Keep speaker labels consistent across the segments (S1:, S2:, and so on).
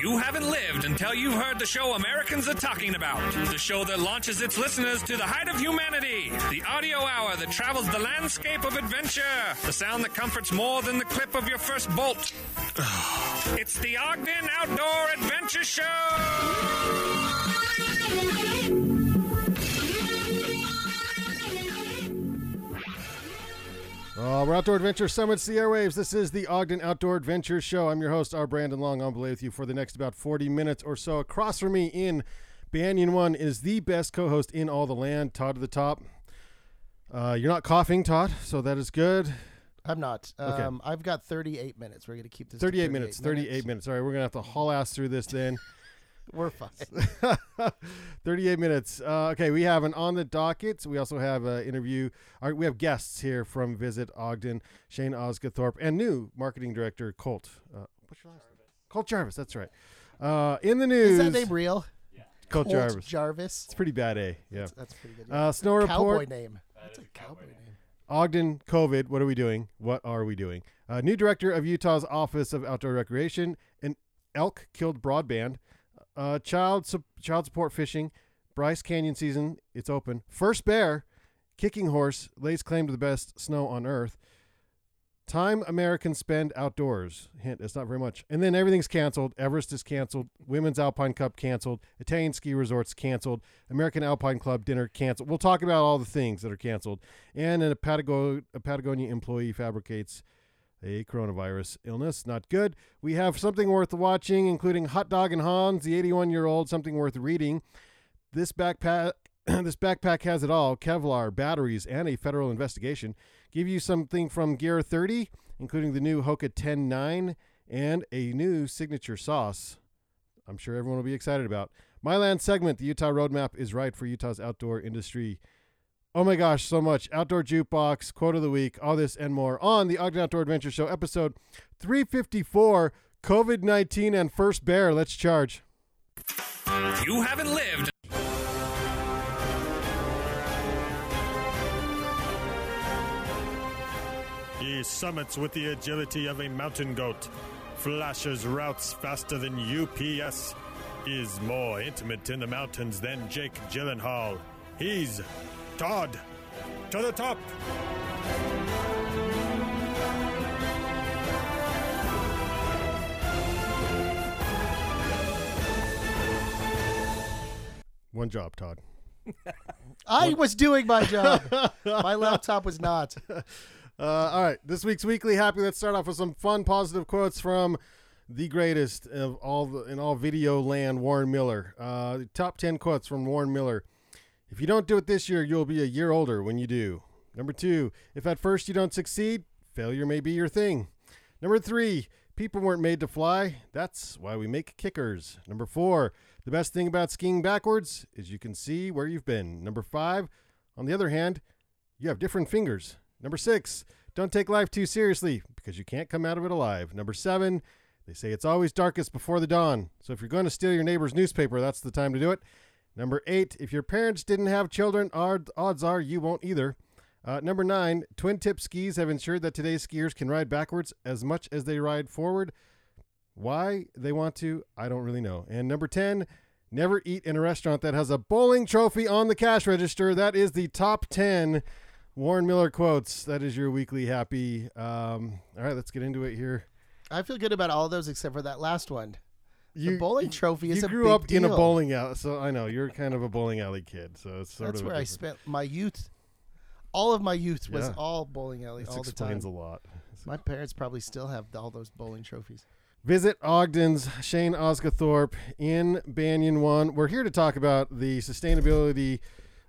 S1: You haven't lived until you've heard the show Americans are talking about. The show that launches its listeners to the height of humanity. The audio hour that travels the landscape of adventure. The sound that comforts more than the clip of your first bolt. it's the Ogden Outdoor Adventure Show!
S2: Uh, we're Outdoor Adventure Summits, the airwaves. This is the Ogden Outdoor Adventure Show. I'm your host, R. Brandon Long. I'll be with you for the next about 40 minutes or so. Across from me in Banyan One is the best co-host in all the land, Todd to the top. Uh, you're not coughing, Todd, so that is good.
S3: I'm not.
S2: Okay.
S3: Um, I've got 38 minutes. We're going to keep this. to
S2: 38 minutes, 38 minutes. All right, we're going to have to haul ass through this then.
S3: We're fine.
S2: 38 minutes. Uh, okay, we have an on the docket. We also have an interview. All right, we have guests here from Visit Ogden, Shane Osguthorpe, and new marketing director Colt. Uh, what's your last name? Colt Jarvis. That's right. Uh, in the news,
S3: Is that name real?
S2: Colt
S3: Colt
S2: Jarvis.
S3: Jarvis.
S2: It's pretty bad, eh? Yeah.
S3: That's, that's pretty good.
S2: Uh, snow
S3: cowboy
S2: report.
S3: name. That's a cowboy name.
S2: Ogden COVID. What are we doing? What are we doing? Uh, new director of Utah's Office of Outdoor Recreation. An elk killed broadband. Uh, child su- child support fishing. Bryce Canyon season. It's open. First bear. Kicking horse lays claim to the best snow on earth. Time Americans spend outdoors. Hint: It's not very much. And then everything's canceled. Everest is canceled. Women's Alpine Cup canceled. Italian ski resorts canceled. American Alpine Club dinner canceled. We'll talk about all the things that are canceled. And a, Patago- a Patagonia employee fabricates a coronavirus illness. Not good. We have something worth watching, including Hot Dog and Hans, the 81 year old, something worth reading. This backpack. this backpack has it all Kevlar, batteries, and a federal investigation. Give you something from Gear 30, including the new Hoka TenNine and a new signature sauce. I'm sure everyone will be excited about. My land segment, the Utah Roadmap is right for Utah's outdoor industry. Oh my gosh, so much. Outdoor Jukebox, quote of the week, all this and more on the Ogden Outdoor Adventure Show, episode 354 COVID 19 and First Bear. Let's charge.
S1: You haven't lived
S4: He summits with the agility of a mountain goat, flashes routes faster than UPS, is more intimate in the mountains than Jake Gyllenhaal. He's Todd to the top.
S2: One job, Todd.
S3: I was doing my job. my laptop was not.
S2: Uh, all right, this week's weekly happy. Let's start off with some fun, positive quotes from the greatest of all the, in all video land, Warren Miller. Uh, top ten quotes from Warren Miller. If you don't do it this year, you'll be a year older when you do. Number two, if at first you don't succeed, failure may be your thing. Number three, people weren't made to fly. That's why we make kickers. Number four, the best thing about skiing backwards is you can see where you've been. Number five, on the other hand, you have different fingers. Number six, don't take life too seriously because you can't come out of it alive. Number seven, they say it's always darkest before the dawn. So if you're going to steal your neighbor's newspaper, that's the time to do it. Number eight, if your parents didn't have children, odds are you won't either. Uh, number nine, twin tip skis have ensured that today's skiers can ride backwards as much as they ride forward. Why they want to, I don't really know. And number 10, never eat in a restaurant that has a bowling trophy on the cash register. That is the top 10 Warren Miller quotes. That is your weekly happy. Um, all right, let's get into it here.
S3: I feel good about all those except for that last one.
S2: You,
S3: the bowling trophy is
S2: you
S3: a
S2: grew
S3: big
S2: up in a
S3: deal.
S2: bort alley, so I know you're kind of a bowling alley kid. So it's sort
S3: That's
S2: of
S3: where I spent my youth. All of my youth was
S2: Yeah.
S3: all bowling alley
S2: This
S3: all the time.
S2: explains a lot.
S3: My parents probably still have all those bowling trophies.
S2: Visit Ogden's Shane Osguthorpe in Banyan One. We're here to talk about the sustainability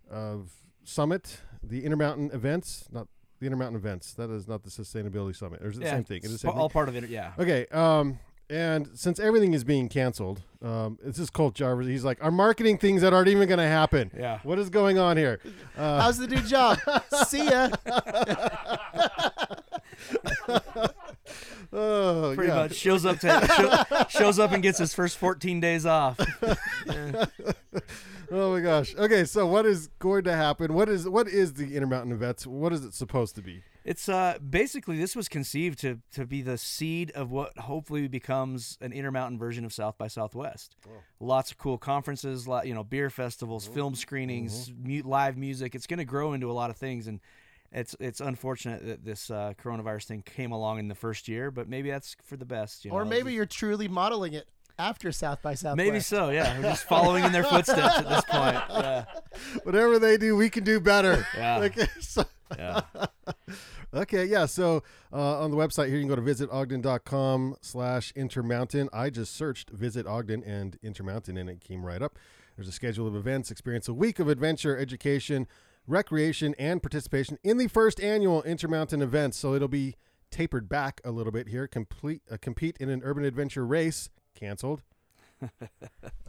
S2: of summit, the Intermountain events, not the Intermountain events. That is not the sustainability summit. Or is it the
S5: Yeah,
S2: same thing? It is the same
S5: all
S2: thing?
S5: part of it. Yeah.
S2: Okay. Um, and since everything is being canceled, um, this is Colt Jarvis. He's like, our marketing things that aren't even going to happen.
S5: Yeah.
S2: What is going on here? Uh,
S3: How's the new job? See ya.
S2: oh,
S5: Pretty
S2: yeah.
S5: much shows up to show, shows up and gets his first 14 days off.
S2: Oh my gosh. Okay, so what is going to happen? What is what is the Intermountain events? What is it supposed to be?
S5: It's uh basically this was conceived to to be the seed of what hopefully becomes an Intermountain version of South by Southwest. Lots of cool conferences, lot you know, beer festivals, film screenings, mu- live music. It's going to grow into a lot of things, and it's it's unfortunate that this uh, coronavirus thing came along in the first year, but maybe that's for the best. You
S3: Or
S5: know?
S3: maybe you're truly modeling it after South by Southwest.
S5: maybe so. Yeah, we're just following in their footsteps at this point. Yeah,
S2: Whatever they do, we can do better.
S5: Yeah.
S2: Like, so-
S5: yeah.
S2: okay, yeah. So uh, on the website here, you can go to visitogden.com slash intermountain. I just searched Visit Ogden and Intermountain, and it came right up. There's a schedule of events. Experience a week of adventure, education, recreation, and participation in the first annual Intermountain events. So it'll be tapered back a little bit here. Complete uh, compete in an urban adventure race. Canceled.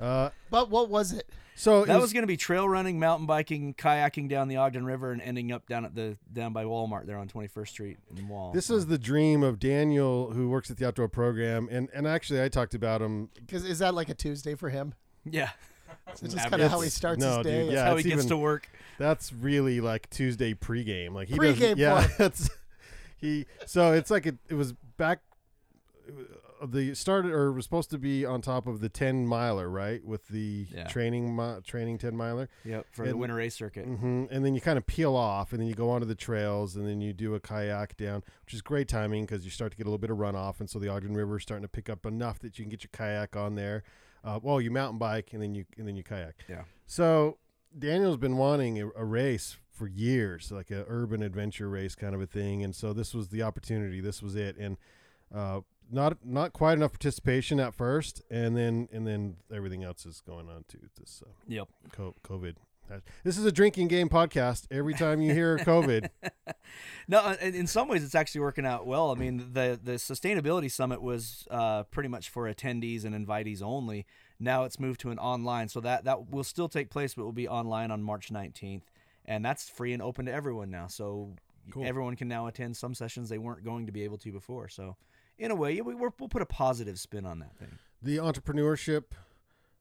S2: Uh,
S3: But what was it?
S2: so it
S5: That was going to be trail running, mountain biking, kayaking down the Ogden River, and ending up down at the down by Walmart there on 21st Street in Wall.
S2: This is the dream of Daniel, who works at the outdoor program, and and actually I talked about him.
S3: Because is that like a Tuesday for him?
S5: yeah.
S3: It's just kind of how he starts
S2: no,
S3: his day.
S2: dude, yeah.
S5: how he gets
S2: even-
S5: to work.
S2: That's really like Tuesday pregame. Like he
S3: Pregame.
S2: Yeah,
S3: for
S2: it's he. So it's like it, it was back. The started or was supposed to be on top of the ten miler, right? With the
S5: Yeah.
S2: training mi- training ten miler.
S5: Yep, for the
S2: And-
S5: winter race circuit.
S2: hmm And then you kind of peel off, and then you go onto the trails, and then you do a kayak down, which is great timing because you start to get a little bit of runoff, and so the Ogden River is starting to pick up enough that you can get your kayak on there. Uh, well, you mountain bike, and then you and then you kayak.
S5: Yeah.
S2: So Daniel's been wanting a, a race for years, like an urban adventure race kind of a thing, and so this was the opportunity. This was it, and uh, not not quite enough participation at first, and then and then everything else is going on too. This uh,
S5: Yep.
S2: COVID. This is a drinking game podcast. Every time you hear COVID,
S5: No, uh, in some ways it's actually working out well. I mean, the the sustainability summit was uh, pretty much for attendees and invitees only. Now it's moved to an online, so that that will still take place, but will be online on March 19th, and that's free and open to everyone now. So
S2: Cool.
S5: everyone can now attend some sessions they weren't going to be able to before. So in a way, we, we'll put a positive spin on that thing.
S2: the entrepreneurship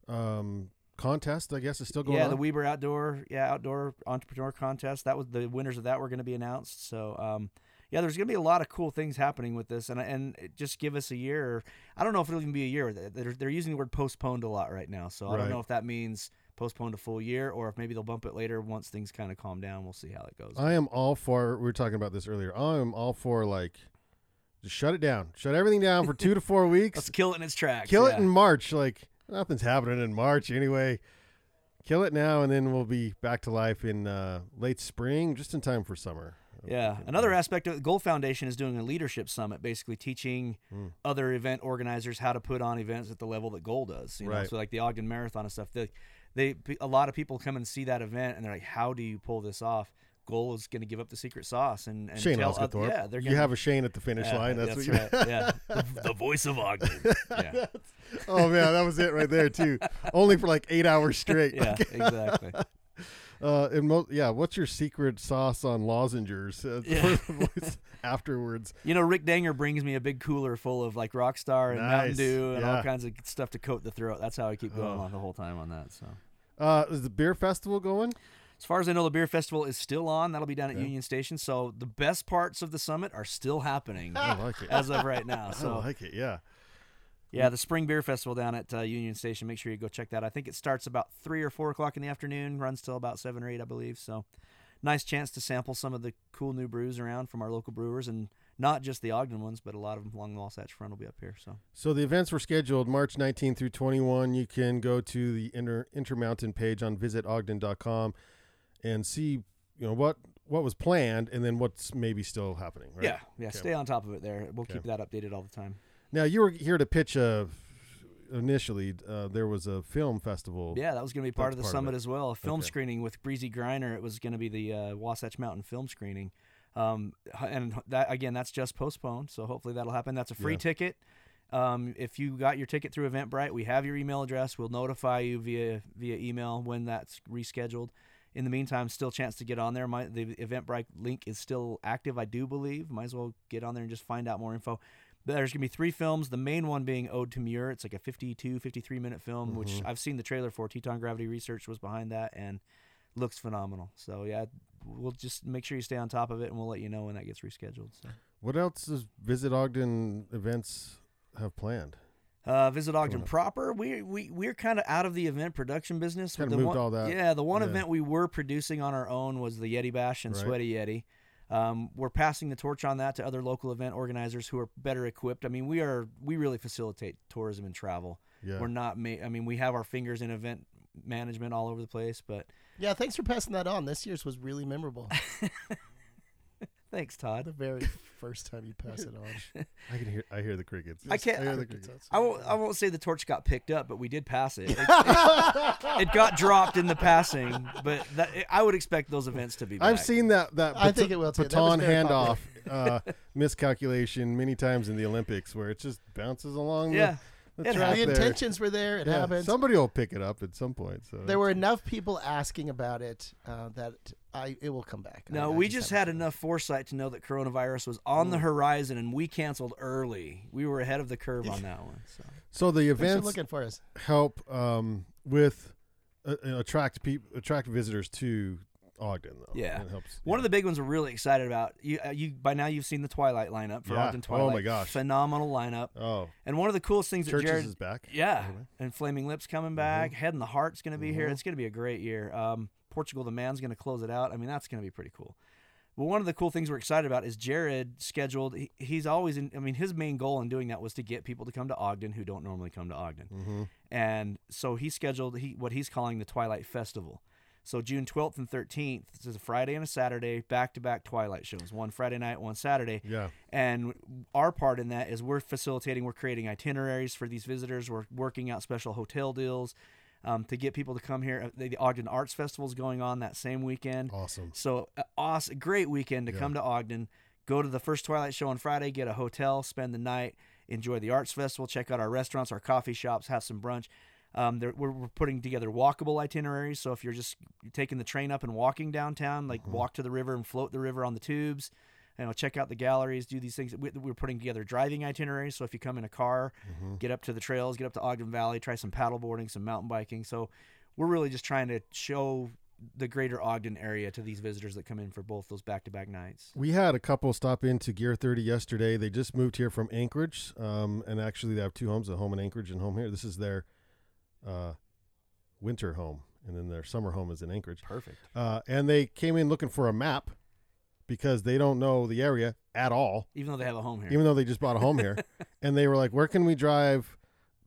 S2: um, contest, I guess, is still going
S5: yeah,
S2: on.
S5: Yeah, the Weber Outdoor, yeah, outdoor entrepreneur contest. That was the winners of that were going to be announced. So, um, yeah, there's going to be a lot of cool things happening with this, and and just give us a year. I don't know if it'll even be a year. They're, they're using the word postponed a lot right now, so I
S2: Right.
S5: don't know if that means postponed a full year or if maybe they'll bump it later once things kind of calm down. We'll see how it goes.
S2: I am all for. We were talking about this earlier. I am all for like, just shut it down, shut everything down for two to four weeks.
S5: Let's kill it in its tracks.
S2: kill
S5: yeah.
S2: it in March. Like nothing's happening in March anyway. Kill it now, and then we'll be back to life in uh, late spring, just in time for summer.
S5: Yeah. Another aspect of the GOAL Foundation is doing a leadership summit, basically teaching
S2: Hmm.
S5: other event organizers how to put on events at the level that Gold does. You know,
S2: Right.
S5: so like the Ogden Marathon and stuff. They, they, a lot of people come and see that event, and they're like, "How do you pull this off?" Gold is going to give up the secret sauce and, and
S2: Shane
S5: tell
S2: Osguthorpe.
S5: yeah, they're
S2: you have a Shane at the finish
S5: yeah,
S2: line. That's, what you.
S5: right. yeah, the, the voice of Ogden. Yeah,
S2: oh man, that was it right there too. Only for like eight hours straight.
S5: yeah, exactly.
S2: Uh, and mo- yeah, what's your secret sauce on lozengers uh,
S5: Yeah.
S2: for the voice afterwards?
S5: You know, Rick Danger brings me a big cooler full of like Rockstar and Mountain Dew and all kinds of stuff to coat the throat. That's how I keep going
S2: Oh.
S5: on the whole time on that. So.
S2: Uh, is the beer festival going?
S5: As far as I know, the beer festival is still on. That'll be down at
S2: Yeah.
S5: Union Station. So the best parts of the summit are still happening
S2: I like it.
S5: as of right now.
S2: I
S5: So
S2: like it. Yeah.
S5: yeah, the spring beer festival down at uh, Union Station. Make sure you go check that. I think it starts about three or four o'clock in the afternoon, runs till about seven or eight, I believe. So nice chance to sample some of the cool new brews around from our local brewers, and not just the Ogden ones, but a lot of them along the Wasatch Front will be up here. So
S2: So the events were scheduled March 19 through 21. You can go to the Inter- Intermountain page on visitogden.com and see, you know, what what was planned and then what's maybe still happening. Right?
S5: yeah, yeah,
S2: Okay.
S5: stay on top of it there. We'll
S2: Okay.
S5: keep that updated all the time.
S2: Now you were here to pitch a. Initially, uh, there was a film festival.
S5: Yeah, that was going to be part
S2: That's
S5: of the
S2: part
S5: summit
S2: it.
S5: as well. A film
S2: Okay.
S5: screening with Breezy Griner. It was going to be the uh, Wasatch Mountain film screening. Um, and that again, that's just postponed. So hopefully that'll happen. That's a free
S2: Yeah.
S5: ticket. Um, if you got your ticket through Eventbrite, we have your email address. We'll notify you via via email when that's rescheduled. In the meantime, still chance to get on there. My, the Eventbrite link is still active, I do believe. Might as well get on there and just find out more info. There's going to be three films. The main one being Ode to Muir. It's like a 52, 53 minute film, which mm-hmm. I've seen the trailer for. Teton Gravity Research was behind that and looks phenomenal. So, yeah, we'll just make sure you stay on top of it, and we'll let you know when that gets rescheduled. So.
S2: What else does Visit Ogden events have planned?
S5: Uh, Visit Ogden proper. We we we're kind of out of the event production business.
S2: Kinda moved
S5: one-
S2: all that.
S5: Yeah, the one
S2: Yeah.
S5: event we were producing on our own was the Yeti Bash and
S2: Right.
S5: Sweaty Yeti. Um, we're passing the torch on that to other local event organizers who are better equipped. I mean, we are we really facilitate tourism and travel.
S2: Yeah.
S5: We're not. Ma- I mean, we have our fingers in event management all over the place. But
S3: Yeah, thanks for passing that on. This year's was really memorable.
S5: thanks, Todd.
S3: the very first time you pass it on.
S2: I can hear. I hear the crickets.
S5: I can't-
S2: hear the
S3: Crickets
S2: crickets.
S5: I won't. I won't say the torch got picked up, but we did pass it. It, it got dropped in the passing, but that, I would expect those events to be. Back.
S2: I've seen that that
S3: I
S2: bata-
S3: think it will, too. That
S2: baton handoff uh, miscalculation many times in the Olympics where it just bounces along
S5: Yeah,
S2: the, the
S3: the intentions were there. It
S2: Yeah,
S3: happened.
S2: Somebody will pick it up at some point. So
S3: there were enough people asking about it uh, that I it will come back.
S5: No,
S3: I
S5: we just
S3: have
S5: had enough foresight to know that coronavirus was on the horizon, and we canceled early. We were ahead of the curve on that one. So
S2: so the
S3: Thanks for
S2: events
S3: looking for us.
S2: help um, with uh, uh, attract people attract visitors to Ogden though.
S5: Yeah.
S2: it helps.
S5: one
S2: yeah.
S5: of the big ones we're really excited about. You, uh, you by now you've seen the Twilight lineup for
S2: Yeah.
S5: Ogden
S2: Oh my
S5: Twilight.
S2: gosh.
S5: phenomenal lineup!
S2: oh
S5: And one of the coolest things that
S2: churches
S5: Jared,
S2: is back.
S5: yeah,
S2: Really?
S5: and Flaming Lips coming back. Head and the Heart's going to be here.
S2: Mhm.
S5: It's going to be a great year. Um, Portugal the Man's going to close it out. I mean, that's going to be pretty cool. Well, one of the cool things we're excited about is Jared scheduled. He, he's always in. I mean, his main goal in doing that was to get people to come to Ogden who don't normally come to Ogden,
S2: Mm-hmm.
S5: and so he scheduled he what he's calling the Twilight Festival. So June 12th and 13th, this is a Friday and a Saturday, back-to-back Twilight shows. One Friday night, one Saturday.
S2: Yeah.
S5: And our part in that is we're facilitating, we're creating itineraries for these visitors. We're working out special hotel deals um, to get people to come here. Uh, The, the Ogden Arts Festival is going on that same weekend.
S2: Awesome.
S5: So, uh, awesome, great weekend to
S2: Yeah.
S5: come to Ogden. Go to the first Twilight show on Friday, get a hotel, spend the night, enjoy the Arts Festival, check out our restaurants, our coffee shops, have some brunch. Um, we're, we're putting together walkable itineraries. So if you're just taking the train up and walking downtown, like
S2: Mm-hmm.
S5: walk to the river and float the river on the tubes, you know, check out the galleries, do these things. We- We're putting together driving itineraries. So if you come in a car,
S2: Mm-hmm.
S5: get up to the trails, get up to Ogden Valley, try some paddle boarding, some mountain biking. So we're really just trying to show the greater Ogden area to these visitors that come in for both those back-to-back nights.
S2: We had a couple stop into Gear 30 yesterday. They just moved here from Anchorage, um, and actually they have two homes: a home in Anchorage and home here. This is their uh, winter home, and then their summer home is in Anchorage.
S5: Perfect.
S2: Uh, and they came in looking for a map because they don't know the area at all,
S5: Even though they have a home here.
S2: even though they just bought a home here. And they were like, "Where can we drive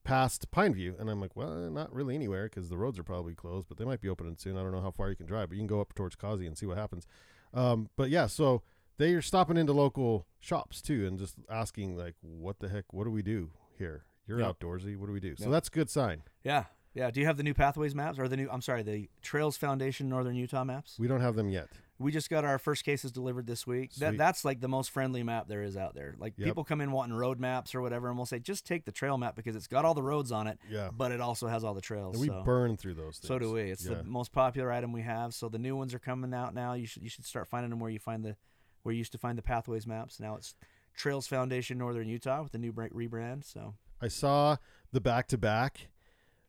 S2: past Pineview?" And I'm like, "Well, not really anywhere because the roads are probably closed, but they might be opening soon. I don't know how far you can drive, but you can go up towards Causey and see what happens." Um, but yeah, so they are stopping into local shops too and just asking like, "What the heck? What do we do here? You're
S5: Yep.
S2: outdoorsy. What do we do?" So that's a good sign.
S5: yeah. Yeah. Do you have the new Pathways maps or the new, I'm sorry, the Trails Foundation Northern Utah maps?
S2: We don't have them yet.
S5: We just got our first cases delivered this week. That that's like the most friendly map there is out there. Like
S2: Yep.
S5: people come in wanting road maps or whatever, and we'll say just take the trail map because it's got all the roads on it,
S2: Yeah,
S5: but it also has all the trails.
S2: and we
S5: so.
S2: burn through those. Things.
S5: So do we. It's
S2: Yeah.
S5: the most popular item we have. So the new ones are coming out now. You should you should start finding them where you find the where you used to find the pathways maps. Now it's Trails Foundation Northern Utah with the new bra- rebrand. So
S2: I saw the back to back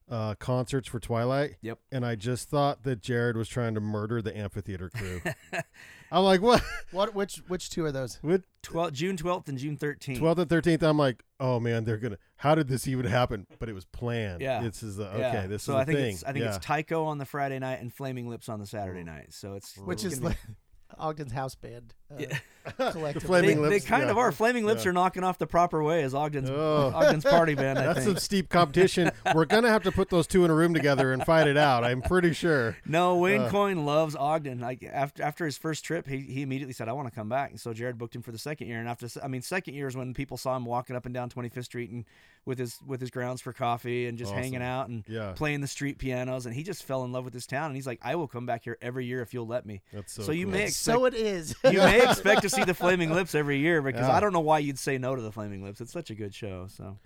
S2: uh concerts for Twilight.
S5: Yep.
S2: And I just thought that Jared was trying to murder the amphitheater crew. I'm like, what?
S3: What? Which? Which two are those?
S2: With
S5: 12, June 12th and June 13th.
S2: 12th and 13th, I'm like, oh man, they're gonna. How did this even happen? But it was planned.
S5: Yeah.
S2: This is the, okay.
S5: Yeah.
S2: This
S5: so
S2: is the
S5: I think
S2: thing.
S5: it's I think
S2: yeah.
S5: it's Tycho on the Friday night and Flaming Lips on the Saturday night. So it's
S3: Which is
S5: gonna
S3: like Ogden's house band. Uh,
S5: Yeah.
S3: collectively.
S5: be-
S2: Flaming
S5: they, they kind
S2: yeah.
S5: of are. Flaming Lips
S2: Yeah.
S5: are knocking off the proper way as Ogden's
S2: Oh.
S5: Ogden's party band. I
S2: That's
S5: think.
S2: some steep competition. We're gonna have to put those two in a room together and fight it out. I'm pretty sure.
S5: No, Wayne
S2: Uh.
S5: Coyne loves Ogden. Like after after his first trip, he, he immediately said, "I want to come back." And so Jared booked him for the second year. And after, I mean, second year is when people saw him walking up and down 25th Street and with his with his grounds for coffee and just
S2: Awesome.
S5: hanging out and
S2: Yeah.
S5: playing the street pianos. And he just fell in love with this town. And he's like, "I will come back here every year if you'll let me."
S2: That's so.
S5: So you
S2: cool.
S5: may expect
S3: So it is.
S5: you may expect to see the Flaming Lips every year because
S2: Yeah.
S5: I don't know why you'd say no to the Flaming Lips. It's such a good show. So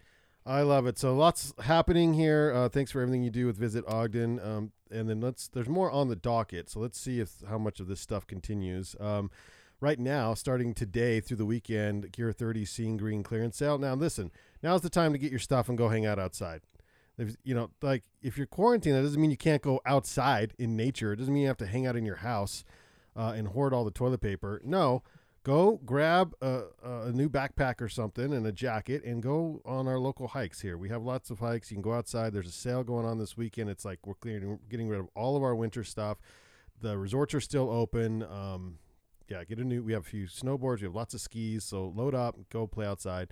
S2: I love it. So lots happening here. Uh, thanks for everything you do with Visit Ogden. Um, and then let's there's more on the docket. So let's see if how much of this stuff continues. Um, right now, starting today through the weekend, Gear 30 Seeing Green clearance sale. Now listen, now's the time to get your stuff and go hang out outside. There's, you know, like if you're quarantined, that doesn't mean you can't go outside in nature. It doesn't mean you have to hang out in your house. Uh, and hoard all the toilet paper. No, go grab a, a new backpack or something and a jacket and go on our local hikes here. We have lots of hikes. You can go outside. There's a sale going on this weekend. It's like we're clearing, getting rid of all of our winter stuff. The resorts are still open. Um, yeah, get a new. We have a few snowboards. We have lots of skis. So load up, go play outside.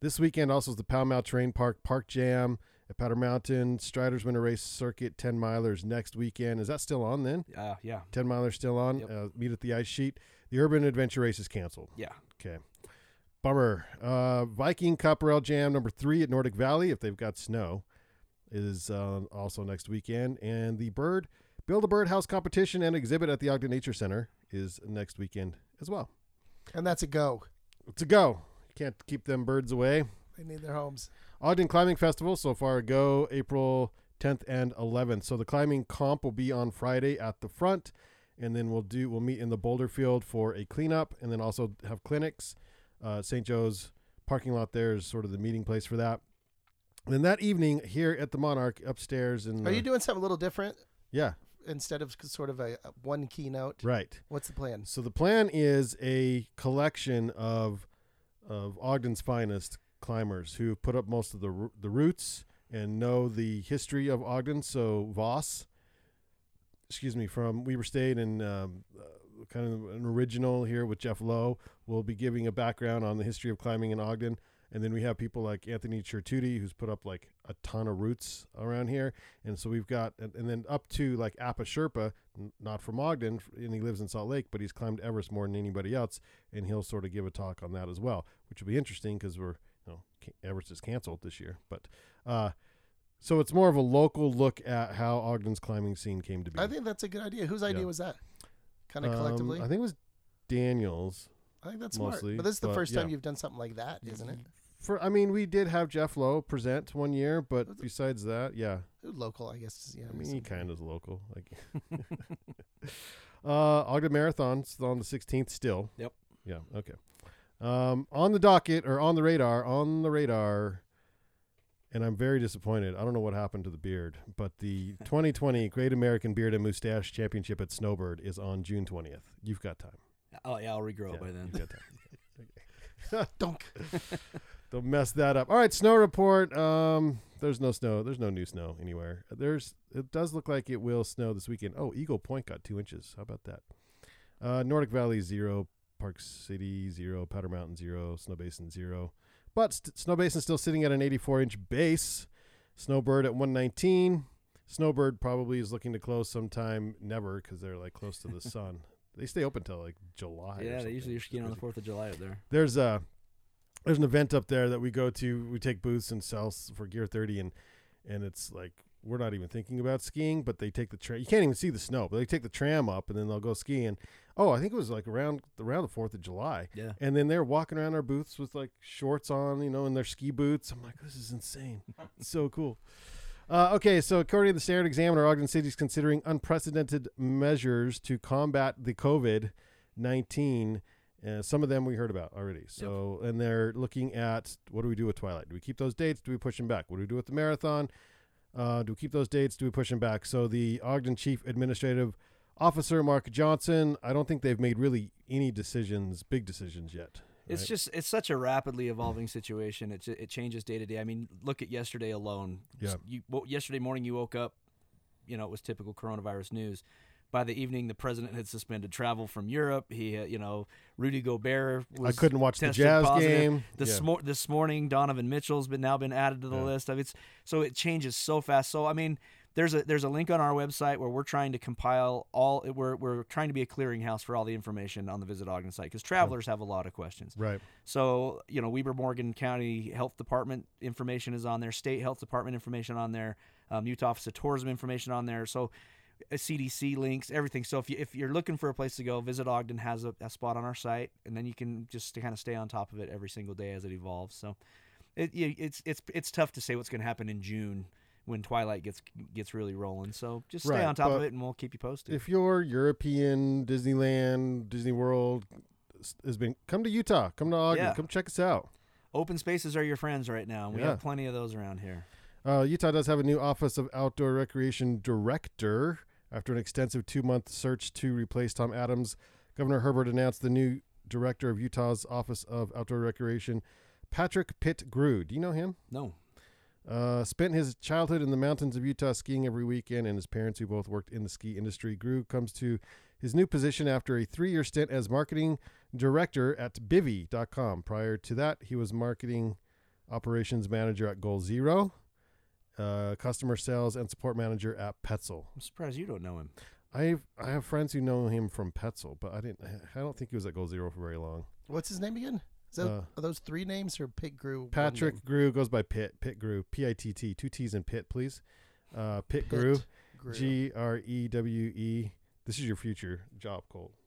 S2: This weekend also is the PowMow Terrain Park Park Jam Powder Mountain. Striders Winter Race Circuit 10 milers next weekend. Is that still on then?
S5: Uh, yeah,
S2: 10 milers still on.
S5: Yep.
S2: Uh, meet at the ice sheet. The Urban Adventure Race is canceled.
S5: yeah.
S2: Okay. Bummer. Uh, Viking Cup Rail Jam number three at Nordic Valley, if they've got snow, is uh, also next weekend. And the Bird Build a Birdhouse competition and exhibit at the Ogden Nature Center is next weekend as well.
S3: And that's a go.
S2: It's a go. You can't keep them birds away.
S3: They need their homes.
S2: Ogden Climbing Festival so far go April 10th and 11th. So the climbing comp will be on Friday at the front, and then we'll do we'll meet in the boulder field for a cleanup, and then also have clinics. Uh, St. Joe's parking lot there is sort of the meeting place for that. And then that evening here at the Monarch upstairs and
S3: Are you doing something a little different
S2: yeah
S3: instead of sort of a, a one keynote?
S2: right.
S3: What's the plan?
S2: So the plan is a collection of of Ogden's finest climbers who have put up most of the the routes and know the history of Ogden. So Voss, excuse me, from Weber State and um, uh, kind of an original here with Jeff Lowe will be giving a background on the history of climbing in Ogden. And then we have people like Anthony Chertuti, who's put up like a ton of routes around here. And so we've got, and, and then up to like Apa Sherpa, n- not from Ogden, and he lives in Salt Lake, but he's climbed Everest more than anybody else. And he'll sort of give a talk on that as well, which will be interesting because we're, you know, Everest is canceled this year. But, uh, so it's more of a local look at how Ogden's climbing scene came to be.
S3: I think that's a good idea. Whose idea
S2: Yeah.
S3: was that? Kind of
S2: Um,
S3: collectively.
S2: I think it was Daniel's.
S3: I think that's smart.
S2: mostly,
S3: But this is the
S2: but
S3: first time
S2: yeah.
S3: you've done something like that, isn't it?
S2: For I mean, we did have Jeff Lowe present one year, but besides that, yeah,
S3: Local, I guess. Yeah.
S2: I mean, he kind of is local. Like, uh, Ogden Marathon's on the 16th still.
S5: Yep.
S2: Yeah. Okay. Um, on the docket or on the radar, on the radar, and I'm very disappointed. I don't know what happened to the beard, but the 2020 Great American Beard and Mustache Championship at Snowbird is on June 20th. You've got time.
S5: Oh yeah, I'll regrow
S2: Yeah,
S5: it by then.
S2: You've got time.
S3: Dunk.
S2: Don't mess that up. All right, snow report. Um, there's no snow. There's no new snow anywhere. There's. It does look like it will snow this weekend. Oh, Eagle Point got two inches. How about that? Uh, Nordic Valley zero, Park City zero, Powder Mountain zero, Snowbasin zero, but st- Snowbasin still sitting at an 84 inch base. Snowbird at 119. Snowbird probably is looking to close sometime never because they're like close to the sun. They stay open till like July.
S5: Yeah, they usually are skiing on the Fourth of July up there.
S2: there's a there's an event up there that we go to. We take booths and sell for Gear 30, and and it's like we're not even thinking about skiing, but they take the tram. You can't even see the snow, but they take the tram up, and then they'll go skiing. Oh, I think it was like around around the Fourth of July,
S5: Yeah.
S2: and then they're walking around our booths with like shorts on, you know, and their ski boots. I'm like, this is insane. It's so cool. Uh, okay, so according to the Standard Examiner, Ogden City is considering unprecedented measures to combat the COVID 19. Uh, some of them we heard about already. So, and they're looking at what do we do with Twilight? Do we keep those dates? Do we push them back? What do we do with the marathon? Uh, do we keep those dates? Do we push them back? So, the Ogden Chief Administrative Officer Mark Johnson, I don't think they've made really any decisions, big decisions yet.
S5: It's
S2: right?
S5: just it's such a rapidly evolving situation. It it changes day to day. I mean, look at yesterday alone.
S2: Yeah.
S5: You, wo- yesterday morning you woke up, you know, it was typical coronavirus news. By the evening, the president had suspended travel from Europe. He, uh, you know, Rudy Gobert
S2: I couldn't watch the Jazz
S5: positive.
S2: game.
S5: This
S2: Yeah.
S5: mor- this morning, Donovan Mitchell's been now been added to the
S2: Yeah.
S5: list. Of it's so it changes so fast. So I mean, there's a there's a link on our website where we're trying to compile all. We're we're trying to be a clearinghouse for all the information on the Visit Ogden site because travelers have a lot of questions.
S2: Right.
S5: So, you know, Weber Morgan County Health Department information is on there, State Health Department information on there, um, Utah Office of Tourism information on there. So, Uh, CDC links, everything. So, if, you, if you're looking for a place to go, Visit Ogden has a, a spot on our site, and then you can just kind of stay on top of it every single day as it evolves. So, it, it's it's it's tough to say what's going to happen in June when Twilight gets gets really rolling. So, just stay
S2: Right,
S5: on top of it, and we'll keep you posted.
S2: If you're European, Disneyland, Disney World has been, come to Utah, come to Ogden,
S5: Yeah.
S2: come check us out.
S5: Open spaces are your friends right now. We
S2: Yeah.
S5: have plenty of those around here.
S2: Uh, Utah does have a new Office of Outdoor Recreation Director After an extensive two month search to replace Tom Adams, Governor Herbert announced the new director of Utah's Office of Outdoor Recreation, Patrick Pitt Grewe. Do you know him?
S5: No.
S2: Uh, spent his childhood in the mountains of Utah skiing every weekend, and his parents, who both worked in the ski industry, Grewe comes to his new position after a three year stint as marketing director at Bivy.com. Prior to that, he was marketing operations manager at Goal Zero, uh, customer sales and support manager at Petzl.
S5: I'm surprised you don't know him.
S2: I have, I have friends who know him from Petzl, but I didn't. I don't think he was at Goal Zero for very long.
S3: What's his name again? Is that,
S2: Uh,
S3: are those three names or Pig Grewe?
S2: Patrick Grewe goes by Pitt. Pitt Grewe. P I T T. Two T's in Pitt, please. Uh, Pitt
S3: Grewe. Grewe.
S2: G R E W E. This is your future job, Colt.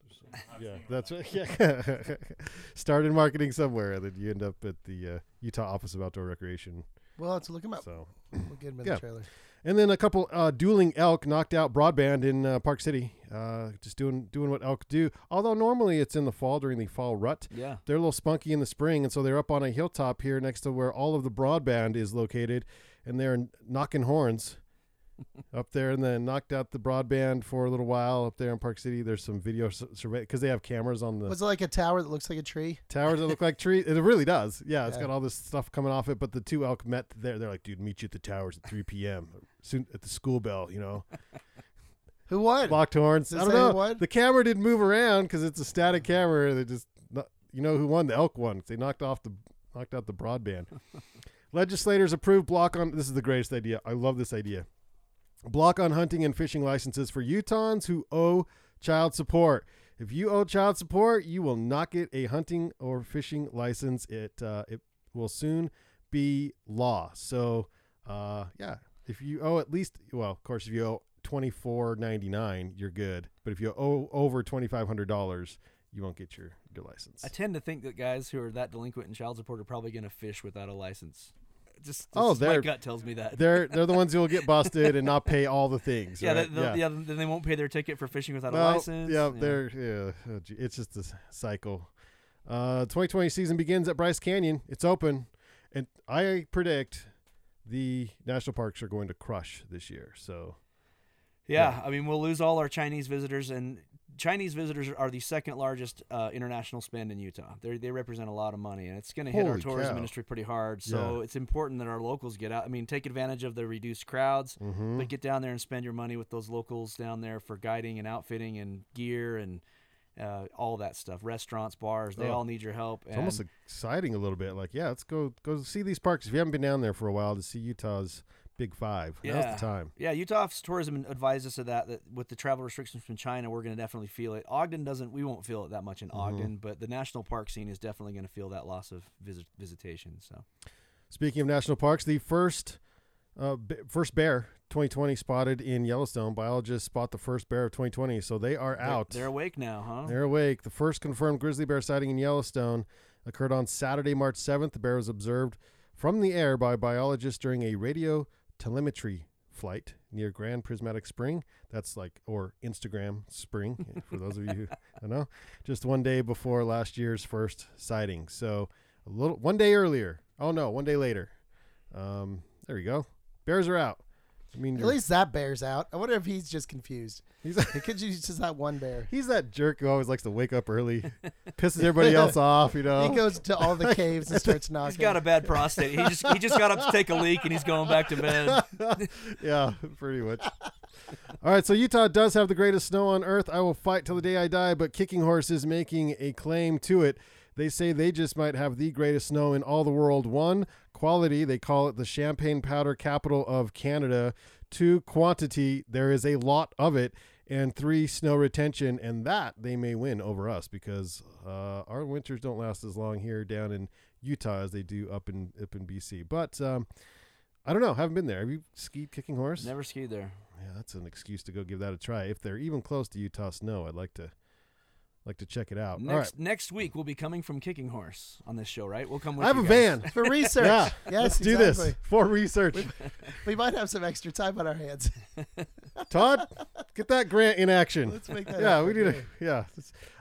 S2: Yeah, that's right. Yeah, started marketing somewhere, and then you end up at the uh, Utah Office of Outdoor Recreation.
S3: We'll have to look him up.
S2: So,
S3: We'll get him in
S2: Yeah.
S3: the trailer.
S2: and then a couple uh, dueling elk knocked out broadband in uh, Park City. Uh, just doing doing what elk do. Although normally it's in the fall during the fall rut.
S5: Yeah.
S2: They're a little spunky in the spring, and so they're up on a hilltop here next to where all of the broadband is located, and they're knocking horns up there, and then knocked out the broadband for a little while up there in Park City. There's some video survey because they have cameras on the
S3: Was it like a tower that looks like a tree?
S2: towers that look like trees. It really does. Yeah, it's
S3: Yeah.
S2: got all this stuff coming off it. But the two elk met there. They're like, dude, meet you at the towers at 3 p.m. soon at the school bell. You know,
S3: Who won?
S2: locked horns. I don't know.
S3: won?
S2: The camera didn't move around because it's a static camera. They just, you know, who won? The elk won. They knocked off the knocked out the broadband. Legislators approved block on. This is the greatest idea. I love this idea. Block on hunting and fishing licenses for Utahns who owe child support. If you owe child support, you will not get a hunting or fishing license. It uh, it will soon be law. So, uh, yeah, if you owe at least, well, of course, if you owe twenty four ninety nine, you're good. But if you owe over twenty five hundred dollars, you won't get your your license.
S5: I tend to think that guys who are that delinquent in child support are probably going to fish without a license. Just,
S2: Oh,
S5: my gut tells me that.
S2: they're they're the ones who will get busted and not pay all the things.
S5: yeah,
S2: right?
S5: they'll- yeah. Then they won't pay their ticket for fishing without a license.
S2: Yeah, they're yeah. oh, gee, It's just a cycle. Uh, 2020 season begins at Bryce Canyon. It's open, and I predict the national parks are going to crush this year. So
S5: Yeah, I mean, we'll lose all our Chinese visitors, and Chinese visitors are the second largest uh, international spend in Utah. They they represent a lot of money, and it's going to hit our tourism
S2: cow.
S5: industry pretty hard. So
S2: Yeah.
S5: it's important that our locals get out. I mean, take advantage of the reduced crowds,
S2: mhm.
S5: but get down there and spend your money with those locals down there for guiding and outfitting and gear and uh, all that stuff. Restaurants, bars, they
S2: Oh.
S5: all need your help.
S2: it's almost exciting a little bit. Like yeah, let's go go see these parks. If you haven't been down there for a while to see Utah's Big Five, now's
S5: Yeah.
S2: the time.
S5: Yeah, Utah's tourism advised us of that. That with the travel restrictions from China, we're going to definitely feel it. Ogden doesn't. We won't feel it that much in
S2: Mm-hmm.
S5: Ogden, but the national park scene is definitely going to feel that loss of visit, visitation. So
S2: Speaking of national parks, the first uh, b- first bear 2020 spotted in Yellowstone. Biologists spot the first bear of 2020, so they are
S5: They're-
S2: out.
S5: They're, awake now, huh?
S2: They're awake. The first confirmed grizzly bear sighting in Yellowstone occurred on Saturday, March 7th. The bear was observed from the air by biologists during a radio telemetry flight near Grand Prismatic Spring. That's like, or Instagram Spring, for those of you who don't know. Just one day before last year's first sighting. So a little, one day earlier. Oh no, one day later. Um, there you go. Bears are out. I mean,
S3: At least that bear's out. I wonder if he's just confused.
S2: he's
S3: It could use just that one bear.
S2: He's that jerk who always likes to wake up early, pisses everybody else off, you know.
S3: He goes to all the caves and starts knocking.
S5: He's got a bad prostate. He just he just got up to take a leak and he's going back to bed.
S2: yeah, pretty much. All right, so Utah does have the greatest snow on earth. I will fight till the day I die, but Kicking Horse is making a claim to it. They say they just might have the greatest snow in all the world. One, quality, they call it the champagne powder capital of Canada. Two, quantity, there is a lot of it. And three, snow retention, and that they may win over us because uh, our winters don't last as long here down in Utah as they do up in up in BC. But um, I don't know. Haven't been there. Have you skied Kicking Horse?
S5: Never skied there.
S2: Yeah, that's an excuse to go give that a try. If they're even close to Utah snow, I'd like to like to check it out.
S5: Next
S2: All right.
S5: next week we'll be coming from Kicking Horse on this show, right? We'll come with.
S2: I have
S5: you
S2: a
S5: guys.
S2: van.
S3: for research.
S2: Yeah,
S3: yes,
S2: let's do this for research.
S3: We might have some extra time on our hands.
S2: Todd, get that grant in action.
S3: Let's make that.
S2: yeah, we need a yeah.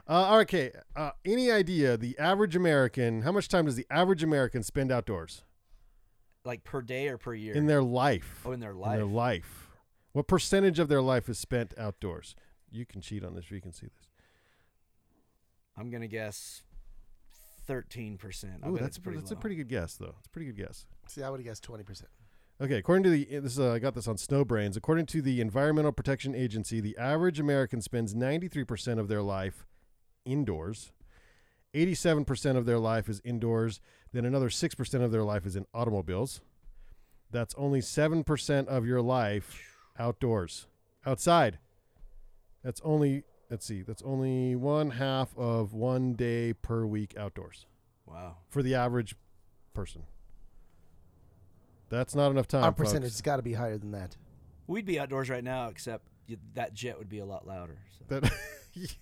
S2: Uh, all right, okay. Uh, any idea the average American? How much time does the average American spend outdoors
S5: Like per day or per year?
S2: in their life?
S5: oh, in their
S2: In
S5: life.
S2: their life. What percentage of their life is spent outdoors? You can cheat on this. if You can see this.
S5: I'm gonna guess thirteen percent.
S2: Ooh, that's a, pre- that's a pretty good guess, though. It's a pretty good guess.
S3: See, I would have guessed twenty percent.
S2: Okay, according to the this is, uh, I got this on Snowbrains. According to the Environmental Protection Agency, the average American spends 93% of their life indoors. 87% of their life is indoors. Then another 6% of their life is in automobiles. That's only 7% of your life outdoors. Outside. That's only let's see. That's only one half of one day per week outdoors
S5: Wow.
S2: for the average person. That's not enough time.
S3: Our
S2: folks.
S3: percentage has got to be higher than that.
S5: We'd be outdoors right now, except y- that jet would be a lot louder. So.
S2: that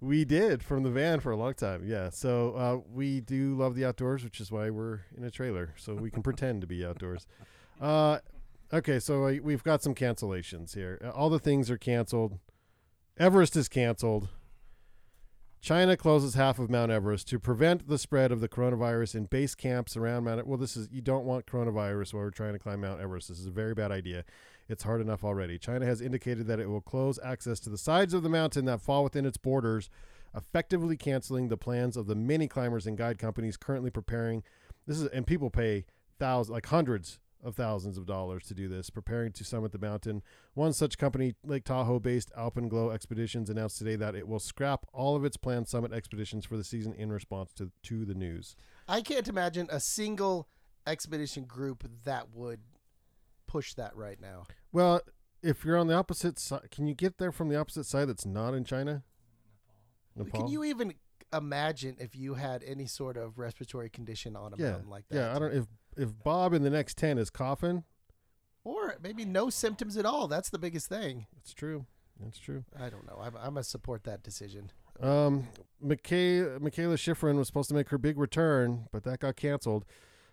S2: we did from the van for a long time. Yeah. So uh, we do love the outdoors, which is why we're in a trailer, so we can pretend to be outdoors. Uh, okay, so uh, we've got some cancellations here. Uh, All the things are canceled. Everest is canceled. China closes half of Mount Everest to prevent the spread of the coronavirus in base camps around Mount. Well, this is you don't want coronavirus while we're trying to climb Mount Everest. This is a very bad idea. It's hard enough already. China has indicated that it will close access to the sides of the mountain that fall within its borders, effectively canceling the plans of the many climbers and guide companies currently preparing. This is and people pay thousands, like hundreds of thousands of dollars to do this, preparing to summit the mountain. One such company, Lake Tahoe-based Alpenglow Expeditions, announced today that it will scrap all of its planned summit expeditions for the season in response to to the news.
S3: I can't imagine a single expedition group that would push that right now.
S2: Well, if you're on the opposite side, can you get there from the opposite side that's not in China? Nepal.
S3: Can you even imagine if you had any sort of respiratory condition on a
S2: Yeah,
S3: mountain like that?
S2: yeah. I don't. If if Bob in the next ten is coughing,
S3: Or maybe no symptoms at all. That's the biggest thing.
S2: it's true. That's true.
S3: I don't know. I'm, I'm gonna support that decision.
S2: Um, McKay, Mikaela Shiffrin was supposed to make her big return, but that got canceled.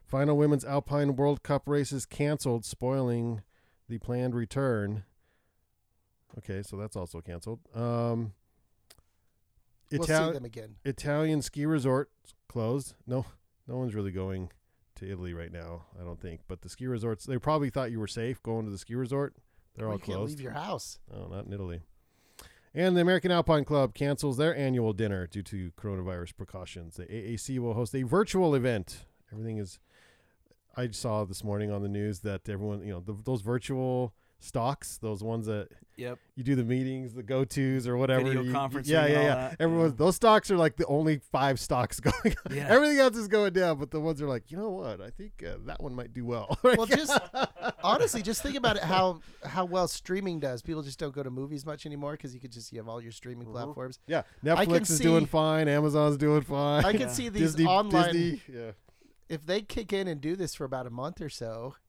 S2: Final women's Alpine World Cup races canceled, spoiling the planned return. Okay, so that's also canceled. Um,
S3: We'll see them again.
S2: Italian ski resort closed. No, no one's really going to Italy right now. I don't think. But the ski resorts, they probably thought you were safe going to the ski resort. They're
S3: Well,
S2: all
S3: you can't
S2: closed.
S3: leave your house.
S2: Oh, not in Italy. And the American Alpine Club cancels their annual dinner due to coronavirus precautions. The AAC will host a virtual event. Everything is. I saw this morning on the news that everyone, you know, the, those virtual stocks, those ones that
S5: Yep.
S2: you do the meetings, the go tos or whatever.
S5: Video
S2: you- you-
S5: conferencing
S2: Yeah, yeah, yeah.
S5: that,
S2: Everyone,
S5: yeah.
S2: those stocks are like the only five stocks going. on.
S5: Yeah.
S2: Everything else is going down, but the ones are like, you know what? I think uh, that one might do well.
S3: Well, just honestly, just think about it how how well streaming does. People just don't go to movies much anymore because you could just you have all your streaming platforms.
S2: yeah, Netflix is doing fine. Amazon's doing fine.
S3: I can see these
S2: Disney,
S3: online.
S2: Disney, yeah.
S3: If they kick in and do this for about a month or so, they,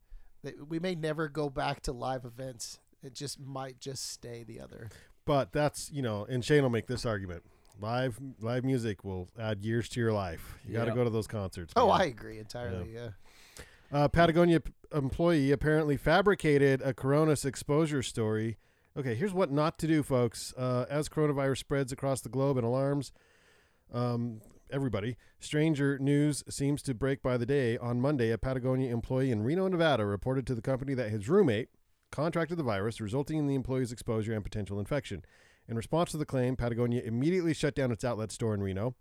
S3: we may never go back to live events. It just might just stay the other.
S2: But that's you know, and Shane will make this argument. Live live music will add years to your life. You got to
S5: Yeah.
S2: go to those concerts.
S3: Oh,
S2: man.
S3: I agree entirely. Yeah.
S2: Uh, Patagonia p- employee apparently fabricated a coronavirus exposure story. Okay, here's what not to do, folks. Uh, as coronavirus spreads across the globe and alarms um, everybody, stranger news seems to break by the day. On Monday, a Patagonia employee in Reno, Nevada, reported to the company that his roommate contracted the virus, resulting in the employee's exposure and potential infection. In response to the claim, Patagonia immediately shut down its outlet store in Reno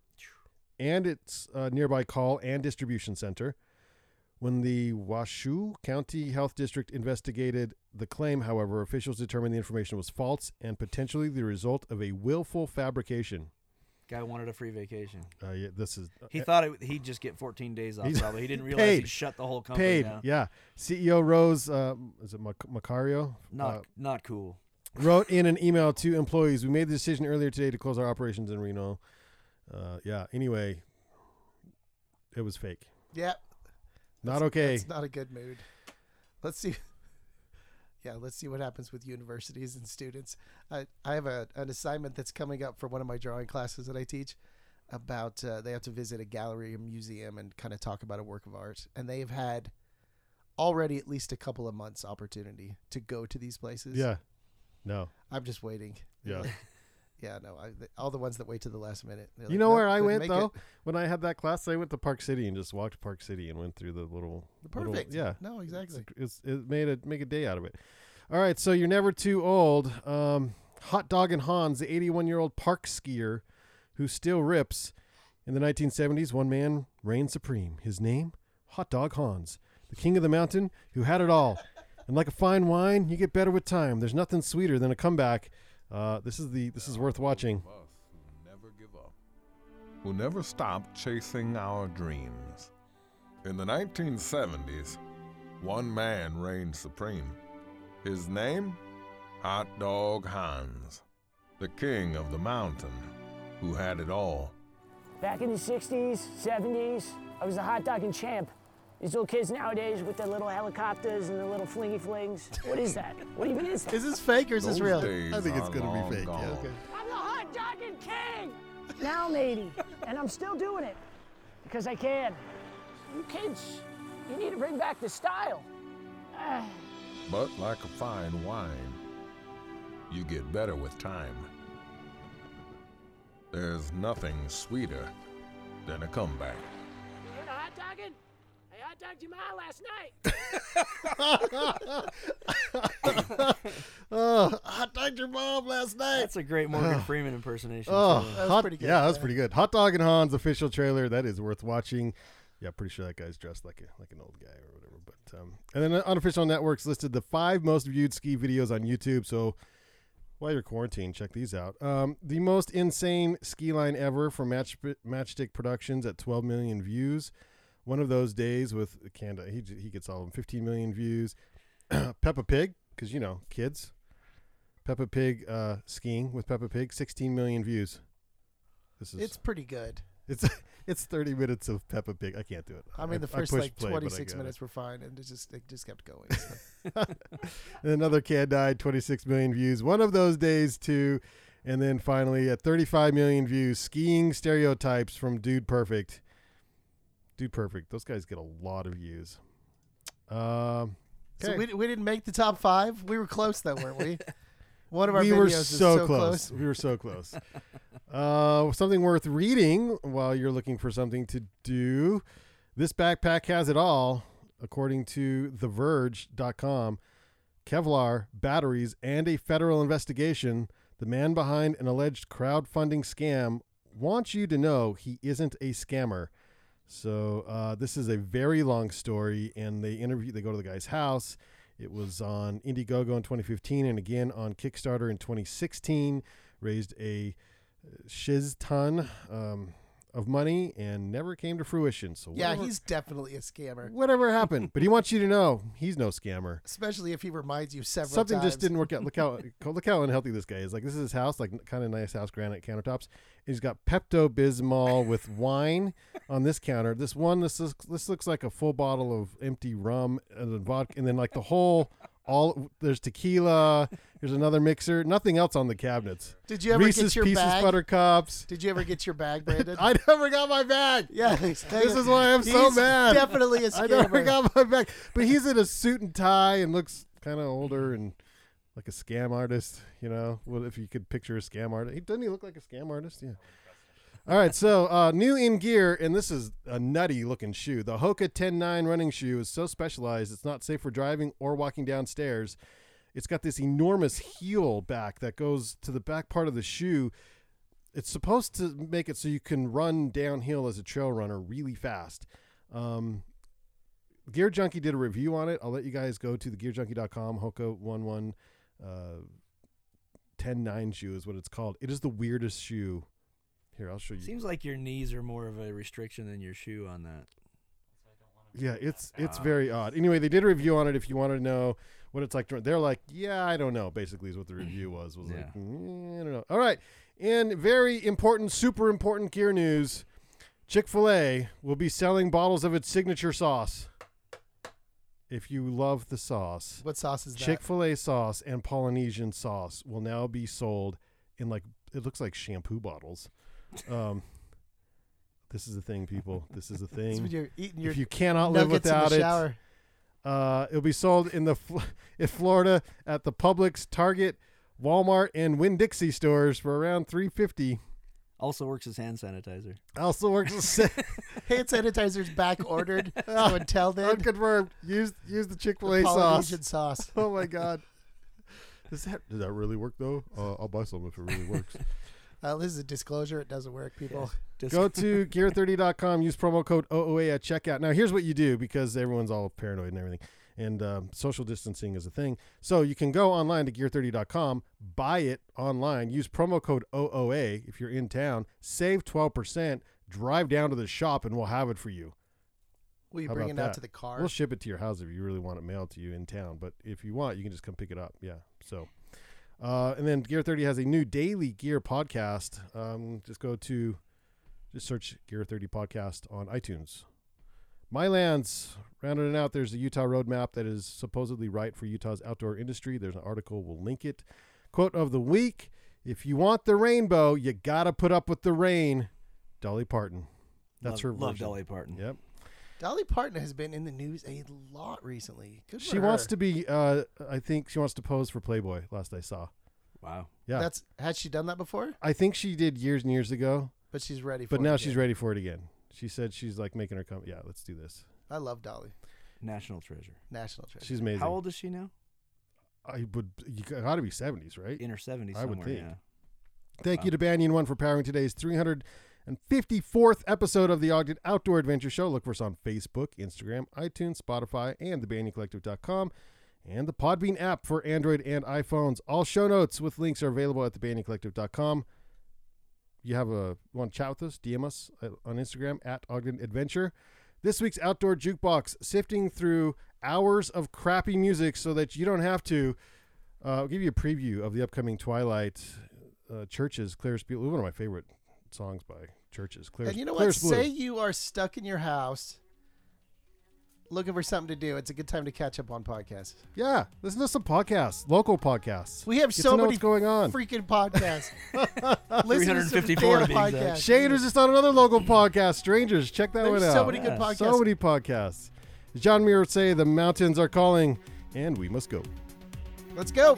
S2: and its uh, nearby call and distribution center. When the Washoe County Health District investigated the claim, however, officials determined the information was false and potentially the result of a willful fabrication.
S5: Guy wanted a free vacation.
S2: Uh, yeah, this is
S5: He
S2: uh,
S5: thought it, he'd just get 14 days off.
S2: He's
S5: Probably he didn't realize
S2: paid.
S5: he'd shut the whole company
S2: paid.
S5: down.
S2: Yeah, CEO Rose, uh, is it Mac- Marcario?
S5: Not
S2: Uh,
S5: not cool.
S2: wrote in an email to employees. We made the decision earlier today to close our operations in Reno. Uh, yeah. Anyway, it was fake.
S3: Yeah.
S2: Not
S3: That's-
S2: okay.
S3: It's not a good mood. Let's see. Yeah, let's see what happens with universities and students. I, I have a, an assignment that's coming up for one of my drawing classes that I teach about uh, they have to visit a gallery or museum and kind of talk about a work of art. And they've had already at least a couple of months opportunity to go to these places.
S2: Yeah. No.
S3: I'm just waiting.
S2: Yeah.
S3: Yeah, no, I, th- all the ones that wait to the last minute.
S2: You
S3: like,
S2: know
S3: "Nope,
S2: where I went though?
S3: it."
S2: When I had that class, I went to Park City and just walked Park City and went through the little. little-
S3: Perfect.
S2: yeah.
S3: No, exactly.
S2: It's, it's, it made a make a day out of it. All right, so you're never too old. Um, Hot Dog and Hans, the 81 year old park skier who still rips. In the 1970s, one man reigned supreme. His name, Hot Dog Hans, the king of the mountain who had it all. And like a fine wine, you get better with time. There's nothing sweeter than a comeback. Uh, this is the this is worth watching.
S6: of who never give up, who never stop chasing our dreams. In the 1970s, one man reigned supreme. His name? Hot Dog Hans, the king of the mountain, who had it all.
S7: Back in the 60s, 70s, I was the hot dogging champ. These little kids nowadays with their little helicopters and their little flingy flings. What is that? What even is that?
S3: Is this fake or is this
S6: Those
S3: real?
S6: days
S2: I think it's
S6: are
S2: gonna be fake. Yeah,
S6: gone.
S2: okay.
S7: I'm the hot dogging king! Now I'm 80, and I'm still doing it because I can. You kids, you need to bring back the style. Ah,
S6: But like a fine wine, you get better with time. There's nothing sweeter than a comeback.
S7: you know hot dogging? I hot dogged your ma last night.
S2: Oh, hot dog your mom last night.
S5: That's a great Morgan Freeman impersonation.
S2: Oh,
S5: too.
S3: That was
S2: hot,
S3: pretty good,
S2: yeah, that was pretty good. Hot Dog and Hans official trailer that is worth watching. Yeah, pretty sure that guy's dressed like a like an old guy or whatever. But um, and then unofficial networks listed the five most viewed ski videos on YouTube. So while you're quarantined, check these out. Um, the most insane ski line ever from Match Matchstick Productions at 12 million views. One of those days with Candide, he he gets all of them. 15 million views. Peppa Pig, because you know kids. Peppa Pig uh, skiing with Peppa Pig, 16 million views. This is
S3: It's pretty good.
S2: it's it's 30 minutes of Peppa Pig. I can't do it.
S3: I mean, the first
S2: pushed
S3: like
S2: play,
S3: 26 minutes
S2: it.
S3: were fine, and it just it just kept going. so.
S2: And another kid died, 26 million views. One of those days too. And then finally at 35 million views, skiing stereotypes from Dude Perfect. Dude Perfect. Those guys get a lot of views. Um,
S3: So we, we didn't make the top five. We were close though, weren't we? One of our
S2: we
S3: videos
S2: were
S3: is
S2: so,
S3: so
S2: close. We were so close. uh, something worth reading while you're looking for something to do. This backpack has it all, according to TheVerge.com. Kevlar, batteries, and a federal investigation. The man behind an alleged crowdfunding scam wants you to know he isn't a scammer. So uh, this is a very long story, and they interview. They go to the guy's house. It was on Indiegogo in 2015, and again on Kickstarter in 2016. Raised a uh, shiz ton um, of money and never came to fruition. So
S3: Yeah,
S2: whatever,
S3: he's definitely a scammer.
S2: whatever happened. but he wants you to know he's no scammer.
S3: Especially if he reminds you several
S2: Something
S3: times.
S2: just didn't work out. Look how look how unhealthy this guy is. Like this is his house, like kind of nice house, granite countertops. He's got Pepto Bismol with wine on this counter. This one, this is, this looks like a full bottle of empty rum and then vodka, and then like the whole all. There's tequila. There's another mixer. Nothing else on the cabinets.
S3: Did you ever
S2: Reese's
S3: get your
S2: Pieces
S3: bag?
S2: Buttercups.
S3: Did you ever get your bag, Brandon?
S2: I never got my bag.
S3: yeah,
S2: This is why I'm so mad.
S3: Definitely a
S2: I never
S3: scammer.
S2: got my back. But he's in a suit and tie and looks kind of older and like a scam artist. You know, well, if you could picture a scam artist, he doesn't he look like a scam artist? Yeah. All right, so uh, new in gear, and this is a nutty looking shoe. The Hoka TenNine running shoe is so specialized, it's not safe for driving or walking downstairs. It's got this enormous heel back that goes to the back part of the shoe. It's supposed to make it so you can run downhill as a trail runner really fast. Um, Gear Junkie did a review on it. I'll let you guys go to the gearjunkie.com. Hoka 11 uh, TenNine shoe is what it's called. It is the weirdest shoe. Here, I'll show you.
S5: Seems like your knees are more of a restriction than your shoe on that.
S2: Yeah, it's it's very odd. Anyway, they did a review on it. If you want to know what it's like, to, they're like, yeah, I don't know. Basically, is what the review was. Was like,
S5: Yeah.
S2: "Mm, I don't know. All right, and very important, super important gear news: Chick Fil A will be selling bottles of its signature sauce. If you love the sauce,
S3: What sauce is that?
S2: Chick Fil A sauce and Polynesian sauce will now be sold in like it looks like shampoo bottles. Um, this is a thing, people. This is a
S3: It's when
S2: thing.
S3: you're eating your
S2: If you cannot live without it,
S3: shower.
S2: uh, it'll be sold in the Fl- in Florida at the Publix, Target, Walmart, and Winn Dixie stores for around three fifty.
S5: Also works as hand sanitizer.
S2: Also works. as sa-
S3: Hand sanitizer's back ordered. so until then,
S2: Unconfirmed. Use use the Chick Fil A sauce.
S3: Sauce.
S2: Oh my god. Does that does that really work though? Uh, I'll buy some if it really works.
S3: Uh, this is a disclosure. It doesn't work, people.
S5: Just
S2: Go to gear30.com, use promo code OOA at checkout. Now, here's what you do because everyone's all paranoid and everything, and um, social distancing is a thing. So you can go online to gear30.com, buy it online, use promo code OOA if you're in town, save 12%, drive down to the shop, and we'll have it for you.
S3: Will you
S2: How
S3: bring
S2: about
S3: it out to the car?
S2: We'll ship it to your house if you really want it mailed to you in town. But if you want, you can just come pick it up. Yeah. So, uh, and then Gear 30 has a new daily gear podcast. Um, just go to, just search Gear 30 podcast on iTunes. Mylands, rounding it out, there's a Utah roadmap that is supposedly right for Utah's outdoor industry. There's an article, we'll link it. Quote of the week If you want the rainbow, you got to put up with the rain. Dolly Parton. That's
S5: love,
S2: her
S5: love. Dolly Parton.
S2: Yep.
S3: Dolly Parton has been in the news a lot recently. Good for
S2: She wants to be. Uh, I think she wants to pose for Playboy. Last I saw.
S5: Wow.
S2: Yeah,
S3: That's had she done that before?
S2: I think she did years and years ago,
S3: But she's ready. for it.
S2: but
S3: it
S2: now
S3: again.
S2: she's ready for it again. She said she's like making her come. Yeah, let's do this.
S3: I love Dolly.
S5: National treasure.
S3: National treasure.
S2: She's amazing.
S5: How old is she now?
S2: I would. You got to be seventies, right?
S5: In her 70s
S2: I would
S5: somewhere.
S2: think.
S5: Yeah.
S2: Thank you to Banyan One for powering today's 354th episode of the Ogden Outdoor Adventure Show. Look for us on Facebook, Instagram, iTunes, Spotify, and thebanyancollective.com, and the Podbean app for Android and iPhones. All show notes with links are available at thebanyancollective.com. You have a want to chat with us? DM us uh, on Instagram at Ogden Adventure. This week's outdoor jukebox, sifting through hours of crappy music so that you don't have to. Uh, I'll give you a preview of the upcoming Twilight uh, CHVRCHES, Clearest Blue. One of my favorite songs by CHVRCHES. Clearest,
S3: and you know what?
S2: Blue.
S3: Say you are stuck in your house looking for something to do. It's a good time to catch up on podcasts.
S2: yeah, listen to some podcasts, local podcasts.
S3: We have
S2: Get
S3: so
S2: know
S3: many
S2: going on.
S3: freaking podcasts. Listen to
S5: 354 to
S3: damn
S5: be exact.
S3: podcasts.
S2: Shane was just on another local podcast, Strangers. Check that
S3: There's
S2: one out.
S3: so many good
S5: Yeah.
S3: podcasts.
S2: So many podcasts. As John Muir would say, the mountains are calling, and we must go.
S3: Let's go.